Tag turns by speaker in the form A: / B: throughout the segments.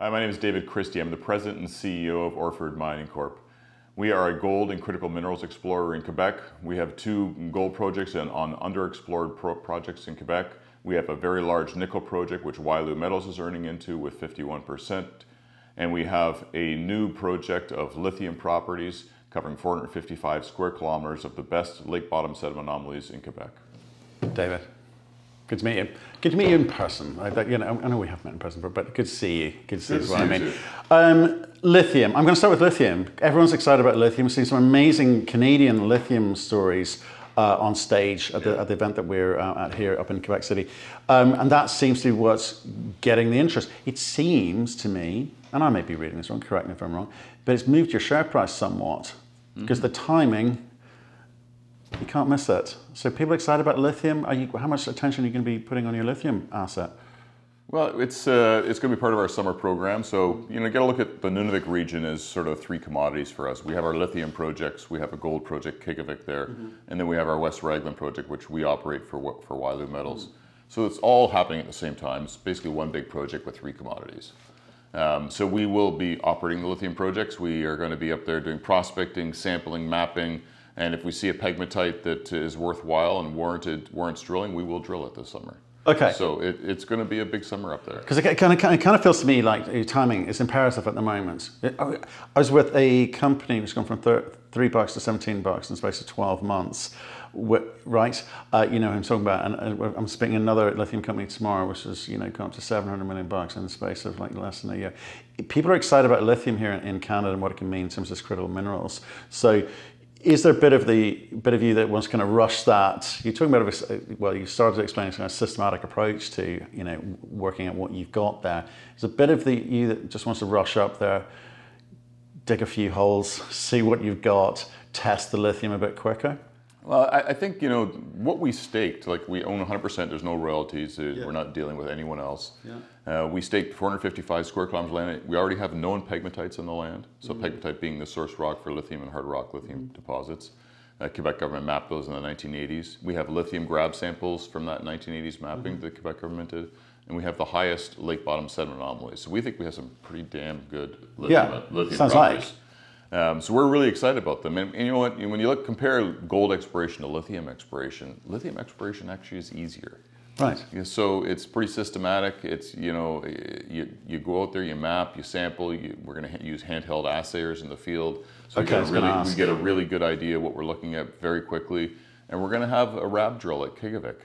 A: Hi, my name is David Christie. I'm the president and CEO of Orford Mining Corp. We are a gold and critical minerals explorer in Quebec. We have two gold projects and on underexplored pro projects in Quebec. We have a very large nickel project, which Wyloo Metals is earning into with 51%. And we have a new project of lithium properties covering 455 square kilometers of the best lake bottom sediment anomalies in Quebec.
B: David, good to meet you. Good to meet you in person. I, you know, I know we have met in person, but, but good to see you. Good to see
A: Good
B: you. Is what I mean. Um, lithium. I'm going to start with lithium. Everyone's excited about lithium. We've seen some amazing Canadian lithium stories uh, on stage at the, at the event that we're uh, at here up in Quebec City, um, and that seems to be what's getting the interest. It seems to me, and I may be reading this wrong. Correct me if I'm wrong, but it's moved your share price somewhat because the timing you can't miss it. So people excited about lithium. Are you, how much attention are you going to be putting on your lithium asset?
A: Well, it's uh, it's going to be part of our summer program. So you know, get a look at the Nunavik region as sort of three commodities for us. We have our lithium projects, we have a gold project, Qiqavik there, and then we have our West Raglan project, which we operate for for Wyloo Metals. So it's all happening at the same time. It's basically one big project with three commodities. Um, so we will be operating the lithium projects. We are going to be up there doing prospecting, sampling, mapping, and if we see a pegmatite that is worthwhile and warranted warrants drilling, we will drill it this summer.
B: Okay.
A: So it, it's going to be a big summer up there.
B: Because it kind of, it kind of feels to me like your timing is imperative at the moment. I was with a company which has gone from thir- three bucks to 17 bucks in the space of 12 months, right? Uh, you know who I'm talking about. And I'm speaking another lithium company tomorrow, which is, you know, gone up to 700 million bucks in the space of like less than a year. People are excited about lithium here in, Canada and what it can mean in terms of critical minerals. So is there a bit of the bit of you that wants to kind of rush that? You're talking about a, uh, well, you started to explain a systematic approach to you know working at what you've got there. Is a bit of the you that just wants to rush up there, dig a few holes, see what you've got, test the lithium a bit quicker.
A: Well, I, I think you know what we staked. Like we own 100%. There's no royalties. uh, We're not dealing with anyone else. Uh, we staked 455 square kilometers of land. We already have known pegmatites on the land. So pegmatite being the source rock for lithium and hard rock lithium deposits. Uh, Quebec government mapped those in the 1980s. We have lithium grab samples from that 1980s mapping that the Quebec government did. And we have the highest lake bottom sediment anomalies. So we think we have some pretty damn good lithium,
B: Yeah,
A: lithium
B: sounds like.
A: Um, so we're really excited about them. And, and you know what? When you look compare gold exploration to lithium exploration, lithium exploration actually is easier.
B: Right.
A: So it's pretty systematic. It's you know you, you go out there, you map, you sample. You, we're going to use handheld assayers in the field, so
B: Okay,
A: we, get a really, we get a really good idea of what we're looking at very quickly. And we're going to have a RAB drill at Qiqavik.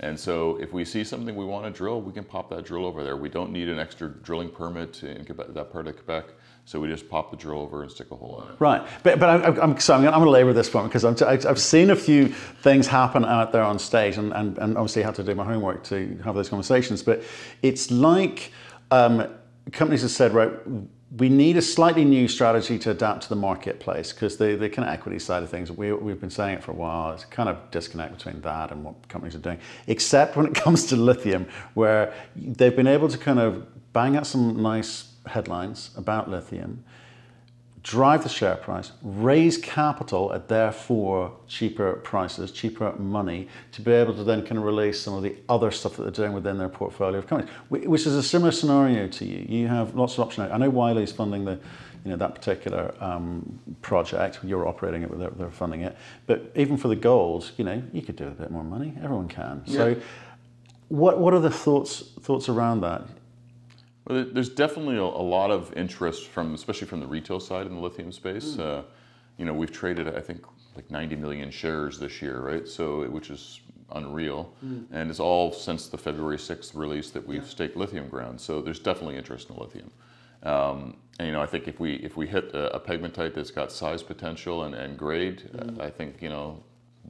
A: And so if we see something we want to drill, we can pop that drill over there. We don't need an extra drilling permit in Quebec, that part of Quebec. So we just pop the drill over and stick a hole in it.
B: Right, but but I, I'm so I'm going to labour this point because I'm t- I've seen a few things happen out there on stage, and, and, and obviously had to do my homework to have those conversations. But it's like um, companies have said, right, we need a slightly new strategy to adapt to the marketplace because the the kind of equity side of things we we've been saying it for a while. It's kind of disconnect between that and what companies are doing, except when it comes to lithium, where they've been able to kind of bang out some nice headlines about lithium drive the share price, raise capital at therefore cheaper prices, cheaper money, to be able to then kind of release some of the other stuff that they're doing within their portfolio of companies, which is a similar scenario to you. You have lots of options. I know Wyloo's funding the, you know, that particular um, project. You're operating it, but they're, they're funding it. But even for the gold, you know, you could do a bit more money. Everyone can. So, what what are the thoughts thoughts around that?
A: Well, there's definitely a, a lot of interest from, especially from the retail side in the lithium space. Uh, you know, we've traded, I think, like 90 million shares this year, right? So, which is unreal, and it's all since the February 6th release that we've staked lithium ground. So, there's definitely interest in lithium. Um, and you know, I think if we if we hit a, a pegmatite that's got size potential and, and grade, uh, I think you know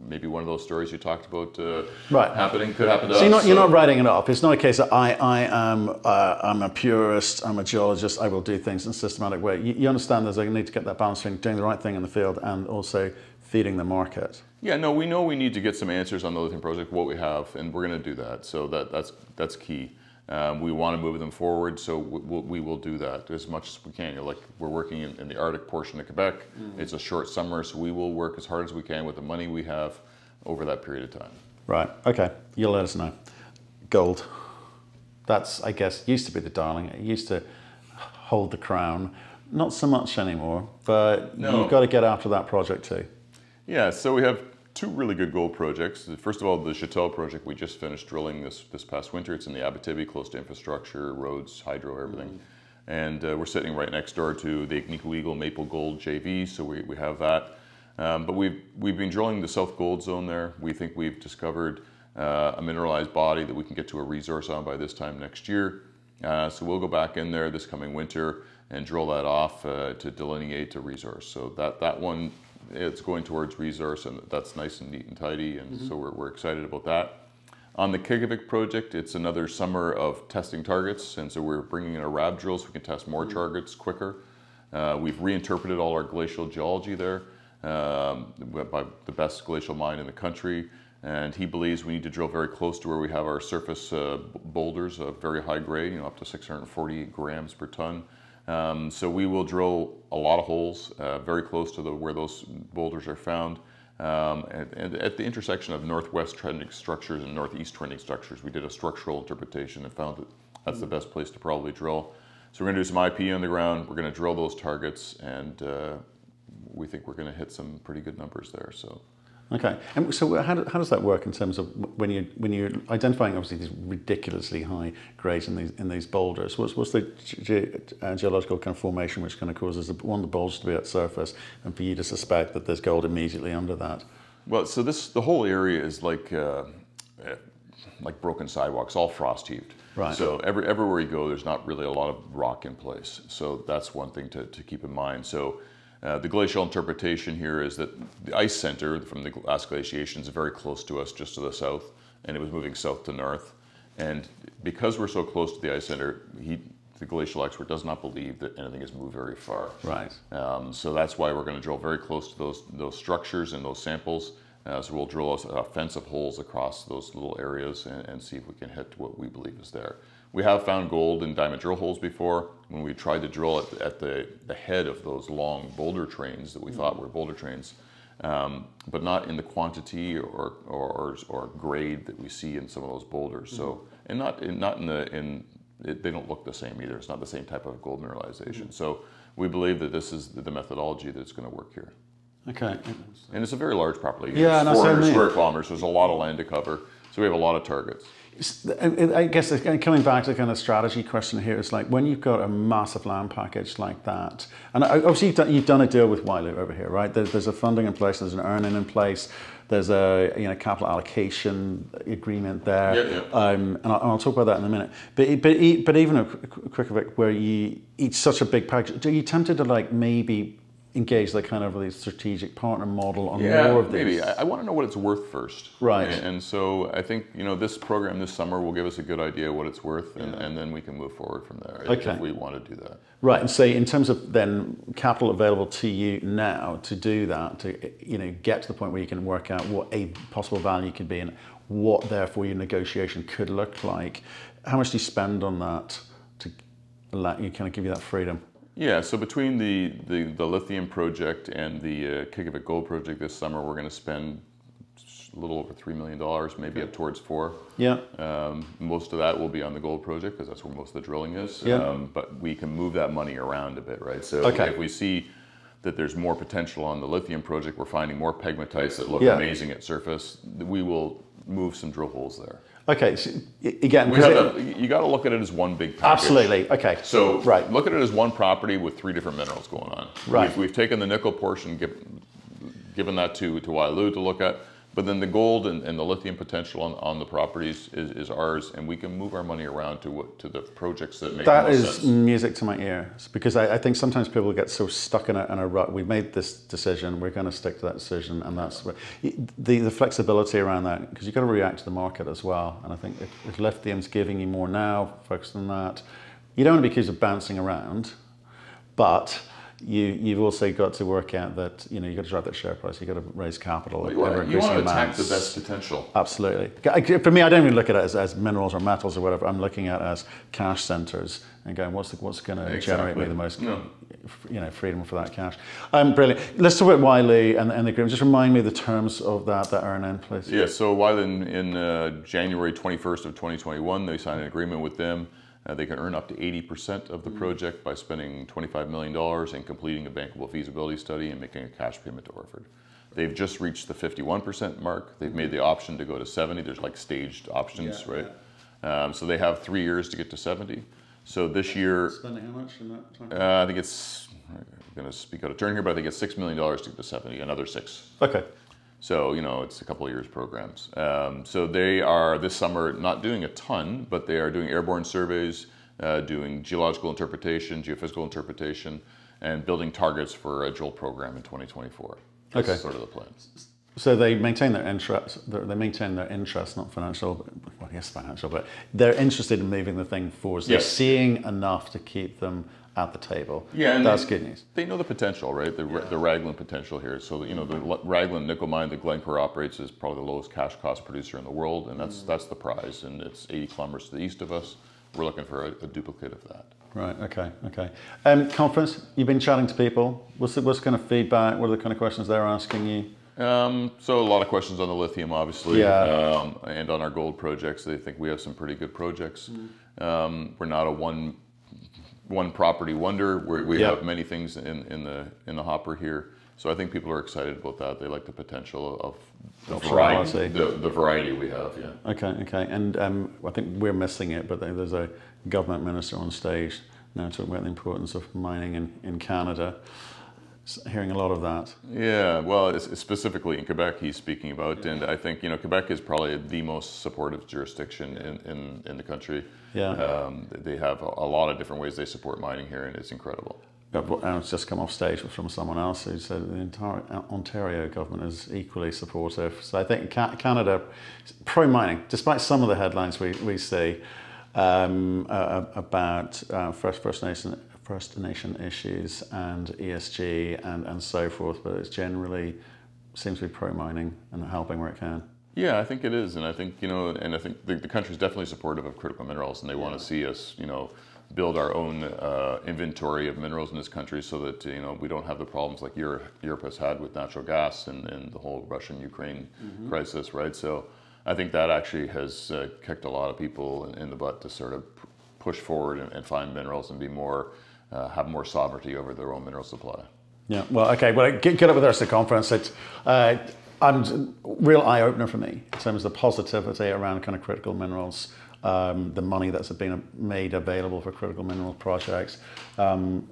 A: maybe one of those stories you talked about uh,
B: Right.
A: happening could happen to
B: So
A: us.
B: you're not, you're not writing it off. It's not a case that I, I am uh, I'm a purist, I'm a geologist, I will do things in a systematic way. You, you understand there's a need to get that balance between doing the right thing in the field and also feeding the market.
A: Yeah, no, we know we need to get some answers on the lithium project, what we have, and we're going to do that. So that that's that's key. Um, we want to move them forward, so we, we'll, we will do that as much as we can. You know, like we're working in, in the Arctic portion of Quebec. It's a short summer, so we will work as hard as we can with the money we have over that period of time.
B: Right. Okay. You'll let us know. Gold. That's I guess used to be the darling. It used to hold the crown. Not so much anymore, but
A: No.
B: you've got to get after that project too.
A: Yeah, so we have two really good gold projects. First of all, the Chatel project we just finished drilling this this past winter. It's in the Abitibi, close to infrastructure, roads, hydro, everything. And uh, we're sitting right next door to the Agnico Eagle Maple Gold JV, so we, we have that. Um, but we've we've been drilling the South Gold Zone there. We think we've discovered uh, a mineralized body that we can get to a resource on by this time next year. Uh, so we'll go back in there this coming winter and drill that off uh, to delineate a resource. So that that one it's going towards resource, and that's nice and neat and tidy, and so we're, we're excited about that. On the Qiqavik project, it's another summer of testing targets, and so we're bringing in a RAB drill so we can test more targets quicker. Uh, we've reinterpreted all our glacial geology there um, by the best glacial mine in the country, and he believes we need to drill very close to where we have our surface uh, boulders of very high grade, you know, up to 640 grams per ton. Um, so we will drill a lot of holes uh, very close to the, where those boulders are found. Um, and, and at the intersection of northwest trending structures and northeast trending structures, we did a structural interpretation and found that that's the best place to probably drill. So we're going to do some IP on the ground. We're going to drill those targets, and uh, we think we're going to hit some pretty good numbers there. So.
B: Okay, and so how, do, how does that work in terms of when you when you're identifying obviously these ridiculously high grades in these in these boulders? What's what's the ge- uh, geological kind of formation which kind of causes the, one of the boulders to be at surface, and for you to suspect that there's gold immediately under that?
A: Well, so this the whole area is like uh, eh, like broken sidewalks, all frost heaved.
B: Right.
A: So every everywhere you go, there's not really a lot of rock in place. So that's one thing to, to keep in mind. So. Uh, the glacial interpretation here is that the ice center from the last glaciation is very close to us, just to the south, and it was moving south to north. And because we're so close to the ice center, he, the glacial expert does not believe that anything has moved very far.
B: Right.
A: Um, so that's why we're going to drill very close to those those structures and those samples. Uh, so we'll drill a, a fence of holes across those little areas and, and see if we can hit what we believe is there. We have found gold in diamond drill holes before. When we tried to drill at, at the, the head of those long boulder trains that we hmm. thought were boulder trains, um, but not in the quantity or, or, or grade that we see in some of those boulders. So, hmm. and not in, not in the in it, they don't look the same either. It's not the same type of gold mineralization. Hmm. So we believe that this is the methodology that's going to work here.
B: Okay.
A: And it's a very large property.
B: Yeah,
A: It's
B: that's what I
A: 400
B: mean.
A: square kilometers. There's a lot of land to cover. So we have a lot of targets.
B: I guess it's kind of coming back to the kind of strategy question here is like when you've got a massive land package like that, and obviously you've done, you've done a deal with Wyloo over here, right? There's, there's a funding in place, there's an earning in place, there's a you know capital allocation agreement there,
A: Yeah, yeah.
B: Um, and, I'll, and I'll talk about that in a minute. But but but even a Quick where you eat such a big package, are you tempted to like maybe engage the kind of the strategic partner model on more of these?
A: maybe. I, I want to know what it's worth first.
B: Right.
A: And, and so I think you know this program this summer will give us a good idea what it's worth, and, and then we can move forward from there if-
B: Okay.
A: if we want to do that.
B: Right, and so in terms of then capital available to you now to do that, to you know get to the point where you can work out what a possible value could be and what therefore your negotiation could look like, how much do you spend on that to allow you kind of give you that freedom?
A: Yeah, so between the, the, the lithium project and the uh, Qiqavik Gold project this summer, we're going to spend a little over $3 million, maybe up towards four.
B: Yeah,
A: Um, most of that will be on the gold project because that's where most of the drilling is.
B: Yeah.
A: Um, but we can move that money around a bit, right? So
B: Okay.
A: if we see that there's more potential on the lithium project, we're finding more pegmatites that look
B: Yeah.
A: amazing at surface, we will move some drill holes there.
B: okay. So again,
A: have
B: it-
A: you got to look at it as one big package.
B: absolutely okay.
A: So
B: right,
A: look at it as one property with three different minerals going on.
B: Right.
A: We've, we've taken the nickel portion, give, given that to, to Wyloo to look at, but then the gold and, and the lithium potential on, on the properties is, is ours, and we can move our money around to what to the projects that make
B: That is
A: sense.
B: music to my ears because I, I think sometimes people get so stuck in a, in a rut. We've made this decision, we're going to stick to that decision, and that's where, the, the flexibility around that because you've got to react to the market as well. And I think if, if lithium's giving you more now, focus on that. You don't want to be accused of bouncing around, but you, you've also got to work out that you know you've got to drive that share price, you've got to raise capital. at
A: You want, you want to attack the best potential.
B: Absolutely. For me, I don't even look at it as, as minerals or metals or whatever. I'm looking at it as cash centers and going, what's the, what's going to generate me the most,
A: No.
B: you know, freedom for that cash. Um, brilliant. Let's talk about Wyloo and, and the agreement. Just remind me the terms of that that earn in, please.
A: Yeah, so while in, in uh, January 21st of 2021, they signed an agreement with them. Uh, they can earn up to 80% of the project by spending $25 million and completing a bankable feasibility study and making a cash payment to Orford. They've just reached the 51% mark. They've made the option to go to 70. There's like staged options,
B: Yeah,
A: right? Um, so they have three years to get to 70. So this year,
B: Spending how much in that time?
A: uh, I think it's, I'm going to speak out of turn here, but I think it's $6 million to get to 70, another six.
B: Okay.
A: So, you know, it's a couple of years programs. Um, so they are this summer not doing a ton, but they are doing airborne surveys, uh, doing geological interpretation, geophysical interpretation, and building targets for a drill program in 2024. That's
B: Okay.
A: sort of the plan.
B: So they maintain their interest. They maintain their interest, not financial. But, well, yes, financial, but they're interested in moving the thing forward. So They're seeing enough to keep them at the table.
A: Yeah, and
B: that's
A: they-
B: good news.
A: They know the potential, right? The, the Raglan potential here. So, you know, the Raglan nickel mine that Glencore operates is probably the lowest cash cost producer in the world, and that's that's the prize. And it's 80 kilometers to the east of us. We're looking for a, a duplicate of that.
B: Right. Okay. Okay. Um, conference. You've been chatting to people. What's the, what's kind of feedback? What are the kind of questions they're asking you?
A: Um, so a lot of questions on the lithium, obviously,
B: Yeah.
A: um, and on our gold projects. They think we have some pretty good projects. Um, we're not a one one property wonder. We're, we
B: Yeah.
A: have many things in, in the in the hopper here. So I think people are excited about that. They like the potential of the variety, the, the variety we have. Yeah.
B: Okay. Okay. And um, I think we're missing it, but there's a government minister on stage now talking about the importance of mining in, in Canada. Hearing a lot of that.
A: Yeah, well, it's, it's specifically in Quebec he's speaking about, and I think you know Quebec is probably the most supportive jurisdiction in, in, in the country.
B: Yeah.
A: Um, they have a, lot of different ways they support mining here, and it's incredible.
B: Yeah, but I was just come off stage from someone else who said the entire Ontario government is equally supportive. So I think Canada, pro mining, despite some of the headlines we, we see um, uh, about uh, First, First, Nation, First Nation issues and ESG and, and so forth, but it's generally seems to be pro mining and helping where it can.
A: Yeah, I think it is, and I think you know, and I think the, the country is definitely supportive of critical minerals, and they want to see us, you know, build our own uh, inventory of minerals in this country, so that you know we don't have the problems like Europe, Europe has had with natural gas and, and the whole Russian-Ukraine crisis, right? So I think that actually has uh, kicked a lot of people in, in the butt to sort of push forward and, and find minerals and be more, uh, have more sovereignty over their own mineral supply.
B: Yeah, well, okay, well, get, get up with the rest of the conference. It's uh, I'm, real eye opener for me in terms of the positivity around kind of critical minerals, um, the money that's been made available for critical mineral projects. Um,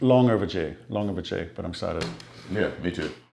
B: long overdue, long overdue, but I'm excited.
A: Yeah, me too.